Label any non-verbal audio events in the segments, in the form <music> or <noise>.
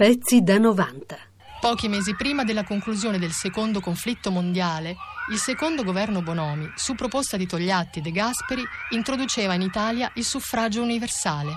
Pezzi da 90. Pochi mesi prima della conclusione del secondo conflitto mondiale, il secondo governo Bonomi, su proposta di Togliatti e De Gasperi, introduceva in Italia il suffragio universale.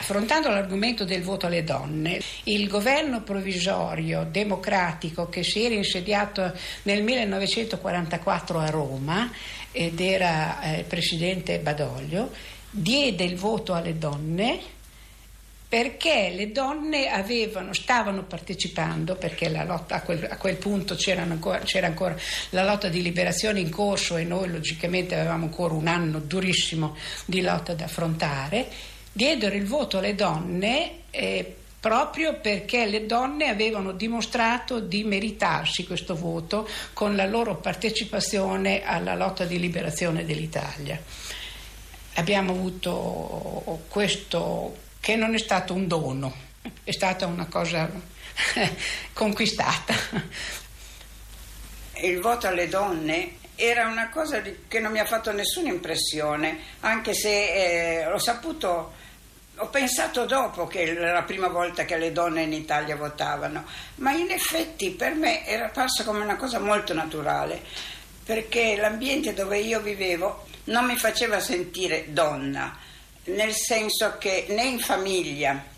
Affrontando l'argomento del voto alle donne, il governo provvisorio democratico che si era insediato nel 1944 a Roma ed era eh, il presidente Badoglio, diede il voto alle donne perché le donne avevano, stavano partecipando, perché lotta, a, quel, a, quel, punto ancora, c'era ancora la lotta di liberazione in corso e noi logicamente avevamo ancora un anno durissimo di lotta da affrontare, diedero il voto alle donne eh, proprio perché le donne avevano dimostrato di meritarsi questo voto con la loro partecipazione alla lotta di liberazione dell'Italia. Abbiamo avuto questo che non è stato un dono, è stata una cosa <laughs> conquistata. Il voto alle donne era una cosa che non mi ha fatto nessuna impressione, anche se eh, l'ho saputo, ho pensato dopo che era la prima volta che le donne in Italia votavano, ma in effetti per me era apparsa come una cosa molto naturale, perché l'ambiente dove io vivevo non mi faceva sentire donna nel senso che né in famiglia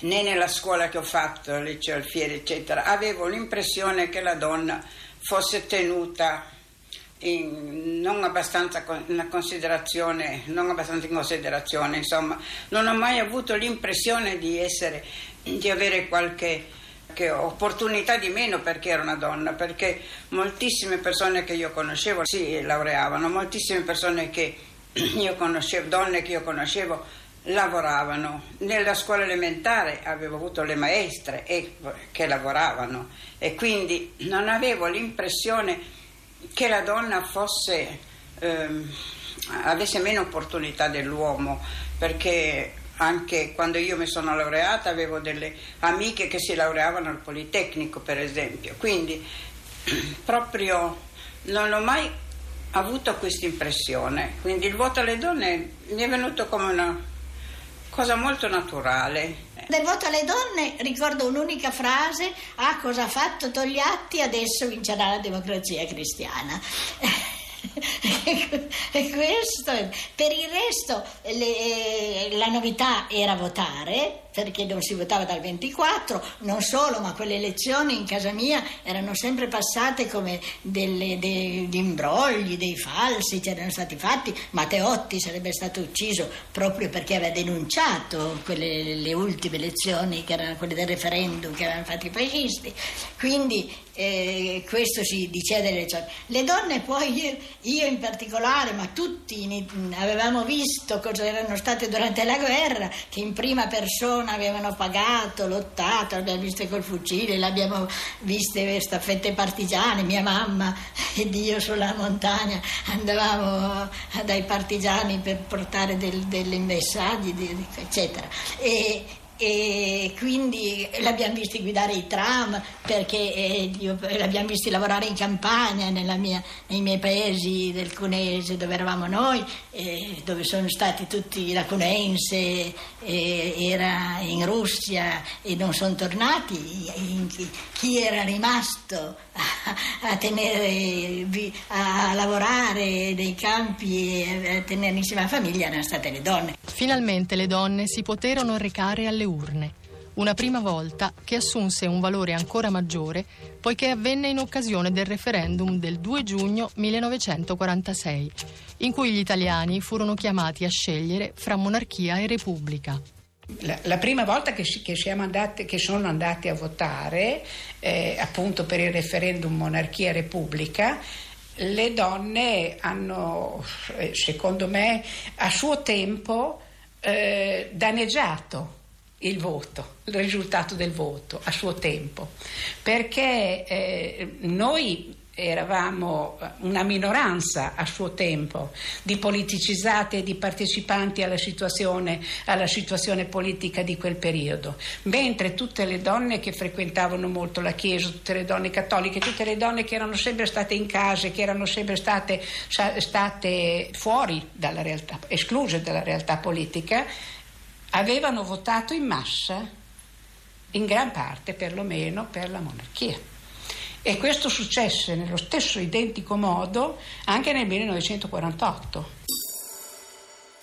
né nella scuola che ho fatto, liceo Alfieri, eccetera, avevo l'impressione che la donna fosse tenuta in, non abbastanza in considerazione, non abbastanza in considerazione, insomma, non ho mai avuto l'impressione di essere, di avere qualche opportunità di meno perché era una donna, perché moltissime persone che io conoscevo si laureavano, moltissime persone che <clears throat> io conoscevo, donne che io conoscevo lavoravano. Nella scuola elementare avevo avuto le maestre e, che lavoravano e quindi non avevo l'impressione che la donna fosse, ehm, avesse meno opportunità dell'uomo perché anche quando io mi sono laureata avevo delle amiche che si laureavano al Politecnico per esempio, quindi <clears throat> proprio non ho mai avuto questa impressione. Quindi il voto alle donne mi è venuto come una cosa molto naturale. Del voto alle donne ricordo un'unica frase, ah cosa ha fatto Togliatti, adesso vincerà la democrazia cristiana. <laughs> e questo, per il resto le, la novità era votare perché non si votava dal 24, non solo, ma quelle elezioni in casa mia erano sempre passate come delle, degli imbrogli, dei falsi, c'erano stati fatti. Matteotti sarebbe stato ucciso proprio perché aveva denunciato quelle, le ultime elezioni, che erano quelle del referendum che avevano fatto i fascisti. Quindi eh, questo si diceva delle elezioni. Le donne poi, io, in particolare, ma tutti avevamo visto cosa erano state durante la guerra, che in prima persona avevano pagato, lottato, l'abbiamo viste col fucile, l'abbiamo viste staffette partigiane, mia mamma <laughs> ed io sulla montagna andavamo dai partigiani per portare del, delle messaggi, eccetera. E, e quindi l'abbiamo visti guidare i tram perché eh, io, l'abbiamo visti lavorare in campagna mia, nei miei paesi del Cunese dove eravamo noi eh, dove sono stati tutti la Cunense eh, era in Russia e non sono tornati. In, chi era rimasto a, a, tenere, a lavorare nei campi e a tenere insieme la famiglia erano state le donne finalmente le donne si poterono recare alle urne. Una prima volta che assunse un valore ancora maggiore poiché avvenne in occasione del referendum del 2 giugno 1946, in cui gli italiani furono chiamati a scegliere fra monarchia e repubblica. La, la, prima volta che, che, andate, che, sono andati a votare, eh, appunto per il referendum monarchia-repubblica, le donne hanno, eh, secondo me, a suo tempo eh, danneggiato il voto, il risultato del voto a suo tempo, perché eh, noi eravamo una minoranza a suo tempo di politicizzati e di partecipanti alla situazione, alla situazione, politica di quel periodo, mentre tutte le donne che frequentavano molto la Chiesa, tutte le donne cattoliche, tutte le donne che erano sempre state in casa, che erano sempre state, state fuori dalla realtà, escluse dalla realtà politica, avevano votato in massa in gran parte perlomeno per la monarchia. E questo successe nello stesso identico modo anche nel 1948.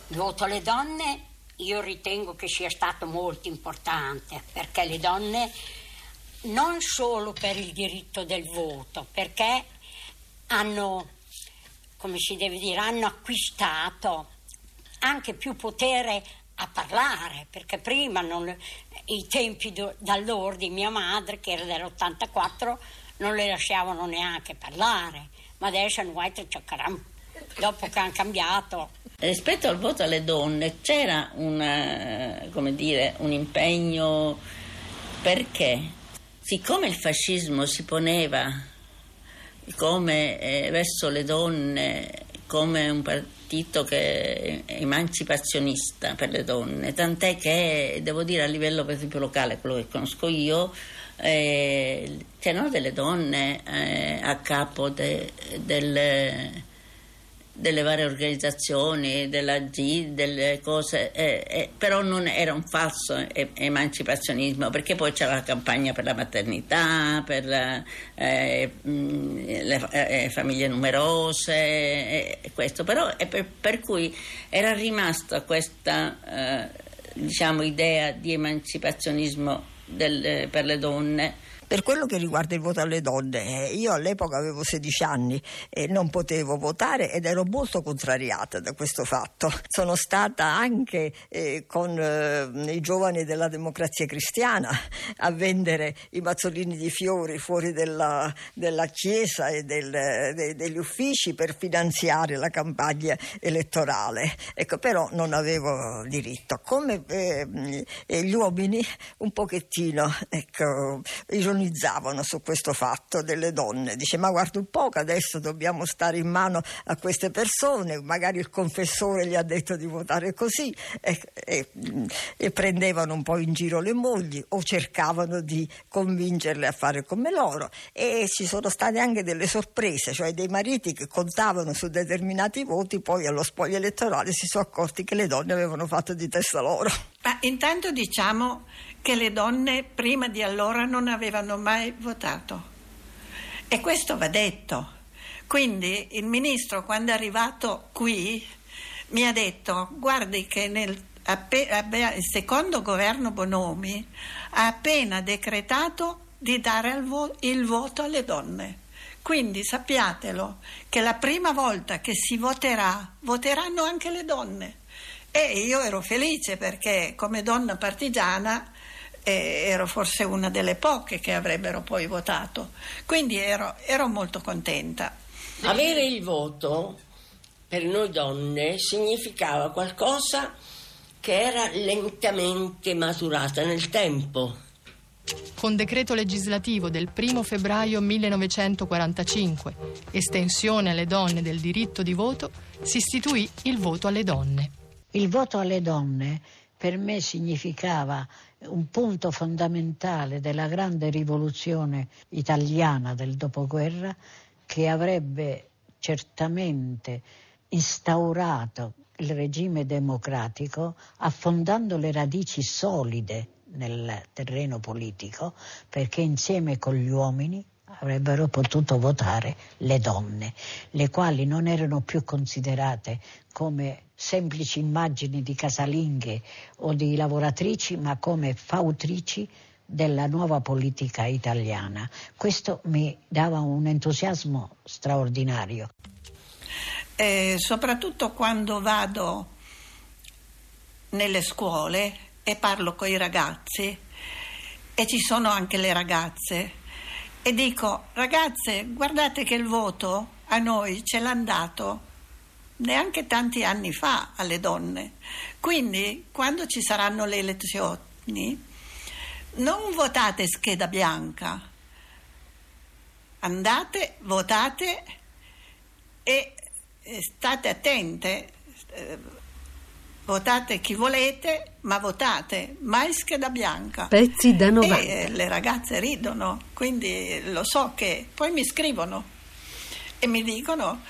Il voto alle donne io ritengo che sia stato molto importante perché le donne non solo per il diritto del voto, perché hanno, come si deve dire, hanno acquistato anche più potere a parlare, perché prima non, i tempi do, d'allora di mia madre, che era dell'84, non le lasciavano neanche parlare, ma adesso non vuoi cercheranno, dopo che hanno cambiato. Rispetto al voto alle donne c'era una, dire, un impegno. Perché? Siccome il fascismo si poneva come, eh, verso le donne come un partito che è emancipazionista per le donne, tant'è che devo dire a livello per esempio locale, quello che conosco io, eh, c'erano delle donne eh, a capo de, del delle varie organizzazioni, della G, delle cose, eh, eh, però non era un falso emancipazionismo, perché poi c'era la campagna per la maternità, per eh, mm, le eh, famiglie numerose, eh, questo, però per, per, cui era rimasta questa eh, diciamo, idea di emancipazionismo del, per le donne per quello che riguarda il voto alle donne, eh, io all'epoca avevo 16 anni e non potevo votare ed ero molto contrariata da questo fatto. Sono stata anche eh, con eh, i giovani della democrazia cristiana a vendere i mazzolini di fiori fuori della, della chiesa e del, de, degli uffici per finanziare la campagna elettorale. Ecco, però non avevo diritto. Come eh, gli uomini un pochettino, ecco, ironizzavano ironizzavano su questo fatto delle donne. Dice ma guarda un po' che adesso dobbiamo stare in mano a queste persone, magari il confessore gli ha detto di votare così e, e, e prendevano un po' in giro le mogli o cercavano di convincerle a fare come loro e ci sono state anche delle sorprese, cioè dei mariti che contavano su determinati voti, poi allo spoglio elettorale si sono accorti che le donne avevano fatto di testa loro. Ma intanto diciamo che le donne prima di allora non avevano mai votato. E questo va detto. Quindi il ministro quando è arrivato qui mi ha detto guardi che nel il secondo governo Bonomi ha appena decretato di dare il voto alle donne. Quindi sappiatelo che la prima volta che si voterà, voteranno anche le donne. E io ero felice perché come donna partigiana e ero forse una delle poche che avrebbero poi votato. Quindi ero, ero molto contenta. Avere il voto per noi donne significava qualcosa che era lentamente maturata nel tempo. Con decreto legislativo del 1 febbraio 1945, estensione alle donne del diritto di voto, si istituì il voto alle donne. Il voto alle donne per me significava un punto fondamentale della grande rivoluzione italiana del dopoguerra che avrebbe certamente instaurato il regime democratico affondando le radici solide nel terreno politico perché insieme con gli uomini avrebbero potuto votare le donne, le quali non erano più considerate come semplici immagini di casalinghe o di lavoratrici, ma come fautrici della nuova politica italiana. Questo mi dava un entusiasmo straordinario. Eh, soprattutto quando vado nelle scuole e parlo con i ragazzi e ci sono anche le ragazze e dico ragazze guardate che il voto a noi ce l'hanno dato neanche tanti anni fa alle donne. Quindi quando ci saranno le elezioni non votate scheda bianca, andate, votate e state attente, eh, votate chi volete, ma votate, mai scheda bianca. Pezzi da 90. E le ragazze ridono, quindi lo so che poi mi scrivono e mi dicono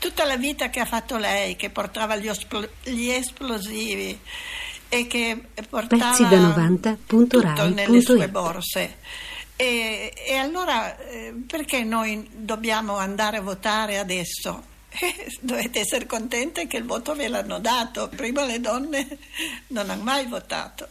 tutta la vita che ha fatto lei, che portava gli, espl- gli esplosivi e che portava Pezzi da 90. tutto nelle sue borse. E, e allora eh, perché noi dobbiamo andare a votare adesso? <laughs> Dovete essere contente che il voto ve l'hanno dato, prima le donne non hanno mai votato.